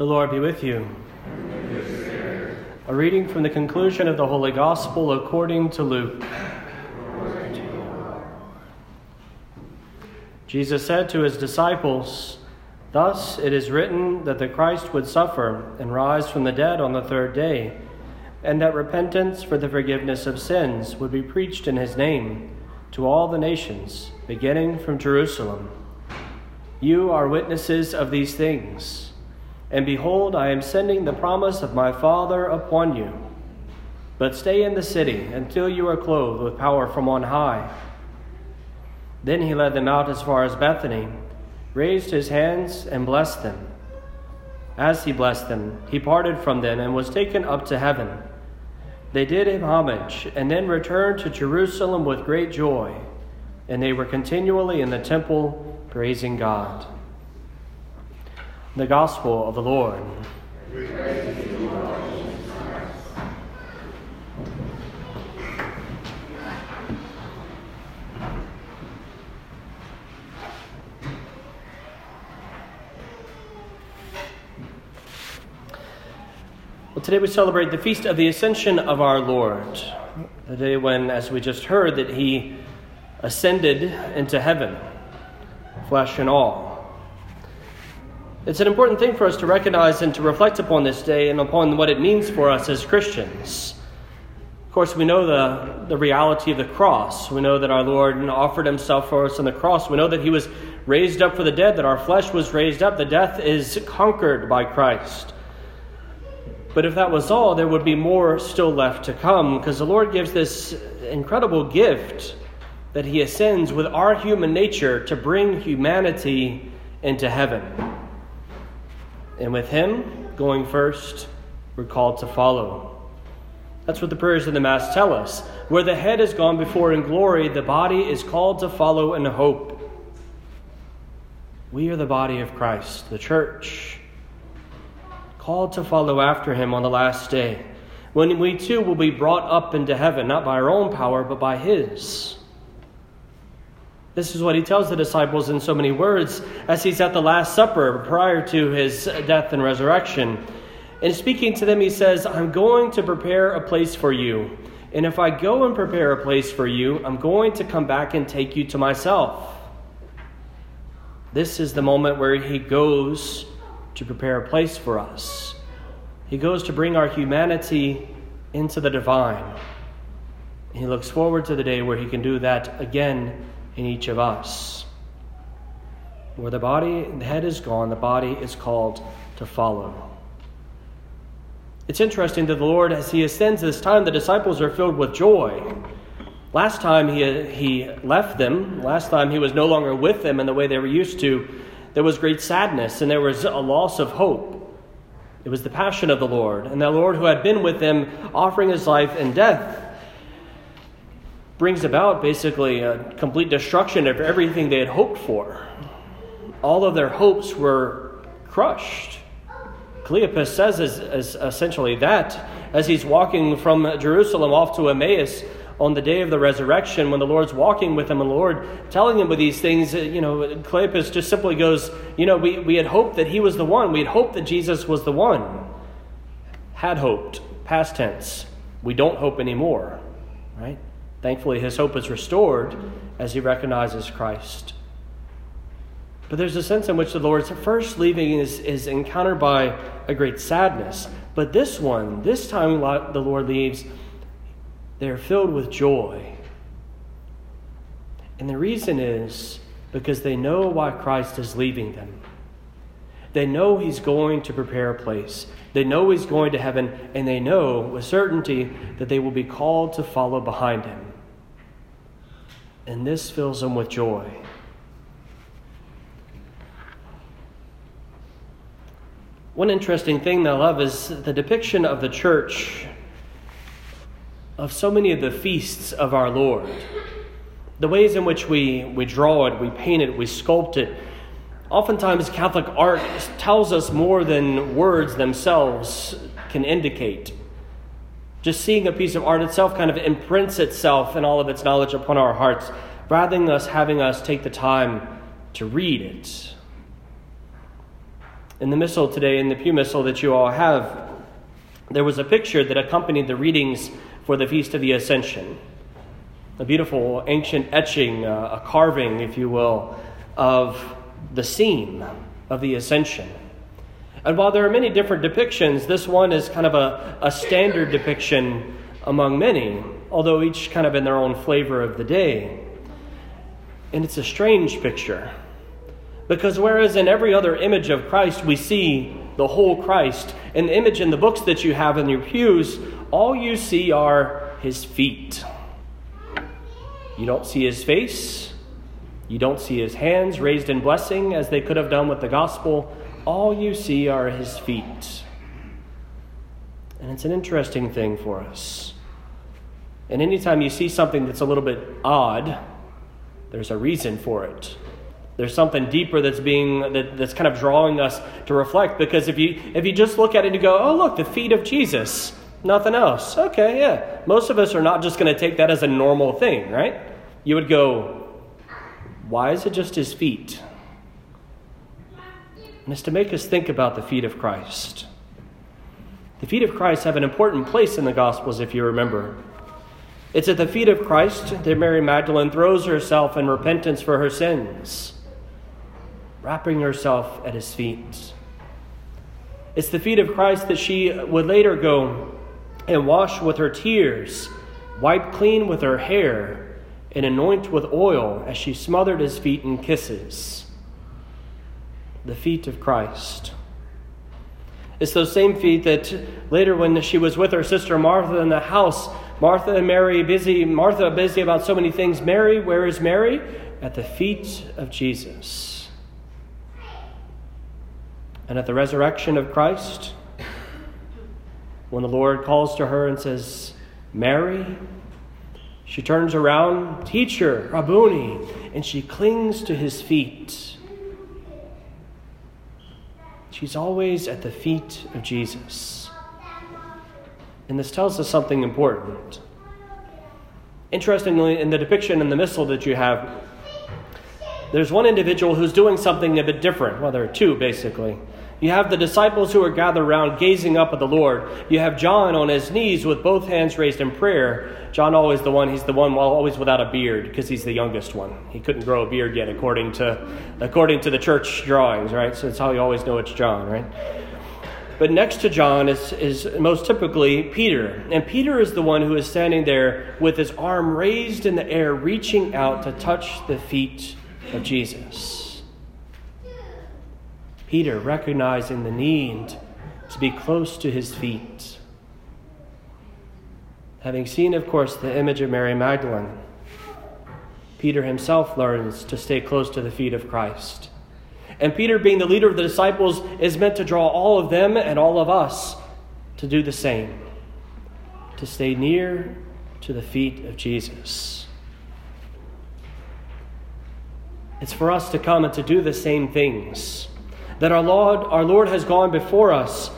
The Lord be with you. A reading from the conclusion of the Holy Gospel according to Luke. Jesus said to his disciples, Thus it is written that the Christ would suffer and rise from the dead on the third day, and that repentance for the forgiveness of sins would be preached in his name to all the nations, beginning from Jerusalem. You are witnesses of these things. And behold, I am sending the promise of my Father upon you. But stay in the city until you are clothed with power from on high. Then he led them out as far as Bethany, raised his hands, and blessed them. As he blessed them, he parted from them and was taken up to heaven. They did him homage, and then returned to Jerusalem with great joy, and they were continually in the temple praising God. The Gospel of the Lord. Well, today we celebrate the feast of the Ascension of our Lord, the day when, as we just heard, that he ascended into heaven flesh and all. It's an important thing for us to recognize and to reflect upon this day and upon what it means for us as Christians. Of course, we know the, the reality of the cross. We know that our Lord offered himself for us on the cross. We know that he was raised up for the dead, that our flesh was raised up. The death is conquered by Christ. But if that was all, there would be more still left to come because the Lord gives this incredible gift that he ascends with our human nature to bring humanity into heaven. And with him going first, we're called to follow. That's what the prayers of the Mass tell us. Where the head has gone before in glory, the body is called to follow in hope. We are the body of Christ, the church, called to follow after him on the last day, when we too will be brought up into heaven, not by our own power, but by his. This is what he tells the disciples in so many words as he's at the Last Supper prior to his death and resurrection. In speaking to them, he says, I'm going to prepare a place for you. And if I go and prepare a place for you, I'm going to come back and take you to myself. This is the moment where he goes to prepare a place for us. He goes to bring our humanity into the divine. He looks forward to the day where he can do that again in each of us. Where the body, the head is gone, the body is called to follow. It's interesting that the Lord, as He ascends this time, the disciples are filled with joy. Last time he, he left them, last time He was no longer with them in the way they were used to, there was great sadness and there was a loss of hope. It was the passion of the Lord, and the Lord who had been with them, offering His life and death brings about basically a complete destruction of everything they had hoped for. All of their hopes were crushed. Cleopas says is, is essentially that as he's walking from Jerusalem off to Emmaus on the day of the resurrection, when the Lord's walking with him and the Lord telling him with these things, uh, you know, Cleopas just simply goes, you know, we, we had hoped that he was the one. We had hoped that Jesus was the one. Had hoped, past tense. We don't hope anymore, right? Thankfully, his hope is restored as he recognizes Christ. But there's a sense in which the Lord's first leaving is, is encountered by a great sadness. But this one, this time the Lord leaves, they're filled with joy. And the reason is because they know why Christ is leaving them. They know He's going to prepare a place. They know He's going to heaven, and they know with certainty that they will be called to follow behind Him and this fills them with joy. One interesting thing that I love is the depiction of the church of so many of the feasts of our Lord. The ways in which we, we draw it, we paint it, we sculpt it. Oftentimes, Catholic art tells us more than words themselves can indicate. Just seeing a piece of art itself kind of imprints itself and all of its knowledge upon our hearts, rather than us having us take the time to read it. In the missal today, in the Pew Missal that you all have, there was a picture that accompanied the readings for the Feast of the Ascension. A beautiful ancient etching, uh, a carving, if you will, of the scene of the Ascension. And while there are many different depictions, this one is kind of a, a standard depiction among many, although each kind of in their own flavor of the day. And it's a strange picture. Because whereas in every other image of Christ we see the whole Christ, in the image in the books that you have in your pews, all you see are his feet. You don't see his face. You don't see his hands raised in blessing as they could have done with the gospel all you see are his feet. And it's an interesting thing for us. And anytime you see something that's a little bit odd, there's a reason for it. There's something deeper that's being that, that's kind of drawing us to reflect. Because if you if you just look at it and you go, oh look, the feet of Jesus, nothing else. Okay, yeah. Most of us are not just going to take that as a normal thing, right? You would go, why is it just his feet? And it's to make us think about the feet of Christ. The feet of Christ have an important place in the Gospels, if you remember. It's at the feet of Christ that Mary Magdalene throws herself in repentance for her sins, wrapping herself at his feet. It's the feet of Christ that she would later go and wash with her tears, wipe clean with her hair, and anoint with oil as she smothered his feet in kisses the feet of Christ. It's those same feet that later, when she was with her sister Martha in the house, Martha and Mary busy, Martha busy about so many things. Mary, where is Mary? At the feet of Jesus. And at the resurrection of Christ, when the Lord calls to her and says, Mary, she turns around, teacher, Rabboni, and she clings to his feet She's always at the feet of Jesus. And this tells us something important. Interestingly, in the depiction in the missal that you have, there's one individual who's doing something a bit different. Well, there are two, basically. You have the disciples who are gathered around gazing up at the Lord. You have John on his knees with both hands raised in prayer. John always the one, he's the one always without a beard because he's the youngest one. He couldn't grow a beard yet according to according to the church drawings, right? So that's how you always know it's John, right? But next to John is, is most typically Peter. And Peter is the one who is standing there with his arm raised in the air, reaching out to touch the feet of Jesus. Peter recognizing the need to be close to his feet. Having seen, of course, the image of Mary Magdalene, Peter himself learns to stay close to the feet of Christ. And Peter, being the leader of the disciples, is meant to draw all of them and all of us to do the same, to stay near to the feet of Jesus. It's for us to come and to do the same things that our Lord, our Lord has gone before us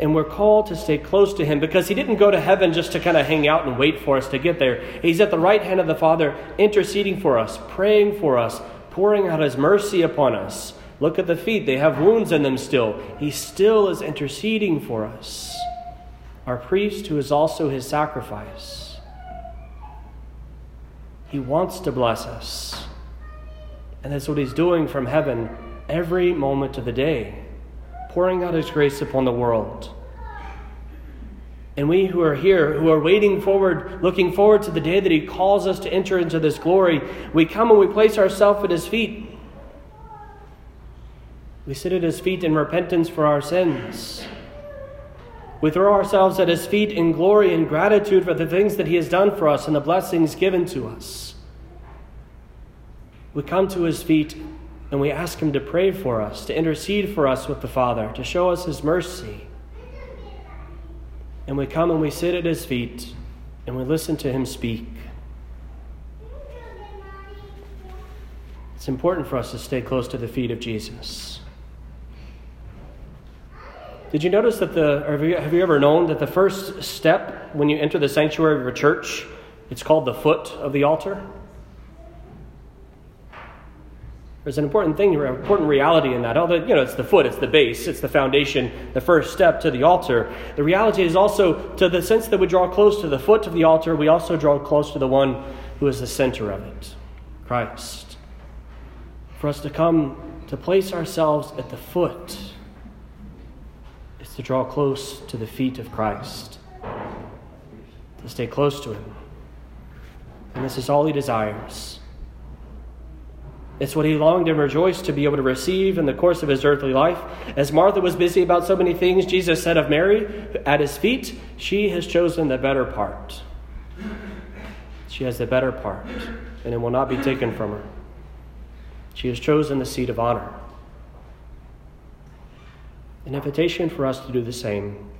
and we're called to stay close to him because he didn't go to heaven just to kind of hang out and wait for us to get there. He's at the right hand of the Father, interceding for us, praying for us, pouring out his mercy upon us. Look at the feet, they have wounds in them still. He still is interceding for us. Our priest, who is also his sacrifice, he wants to bless us. And that's what he's doing from heaven every moment of the day, pouring out His grace upon the world. And we who are here, who are waiting forward, looking forward to the day that He calls us to enter into this glory, we come and we place ourselves at His feet. We sit at His feet in repentance for our sins. We throw ourselves at His feet in glory and gratitude for the things that He has done for us and the blessings given to us. We come to His feet and we ask Him to pray for us, to intercede for us with the Father, to show us His mercy. And we come and we sit at His feet and we listen to Him speak. It's important for us to stay close to the feet of Jesus. Did you notice that the, have you, have you ever known that the first step when you enter the sanctuary of a church, it's called the foot of the altar? There's an important thing, an important reality in that. Although, you know, it's the foot, it's the base, it's the foundation, the first step to the altar. The reality is also, to the sense that we draw close to the foot of the altar, we also draw close to the one who is the center of it Christ. For us to come to place ourselves at the foot is to draw close to the feet of Christ, to stay close to Him. And this is all He desires. It's what he longed and rejoiced to be able to receive in the course of his earthly life. As Martha was busy about so many things, Jesus said of Mary at his feet, She has chosen the better part. She has the better part, and it will not be taken from her. She has chosen the seat of honor. An invitation for us to do the same.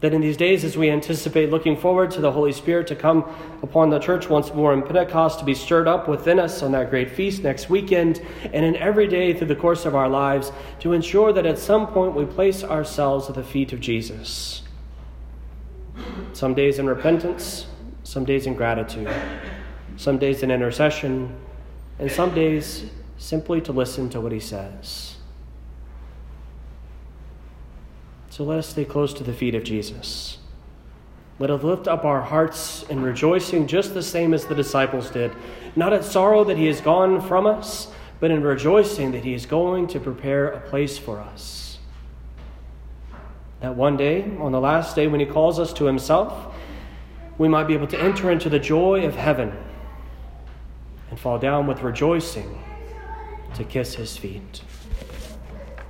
That in these days, as we anticipate looking forward to the Holy Spirit to come upon the church once more in Pentecost, to be stirred up within us on that great feast next weekend, and in every day through the course of our lives, to ensure that at some point we place ourselves at the feet of Jesus. Some days in repentance, some days in gratitude, some days in intercession, and some days simply to listen to what he says. So let us stay close to the feet of Jesus. Let us lift up our hearts in rejoicing just the same as the disciples did, not at sorrow that he is gone from us, but in rejoicing that he is going to prepare a place for us. That one day, on the last day when he calls us to himself, we might be able to enter into the joy of heaven and fall down with rejoicing to kiss his feet.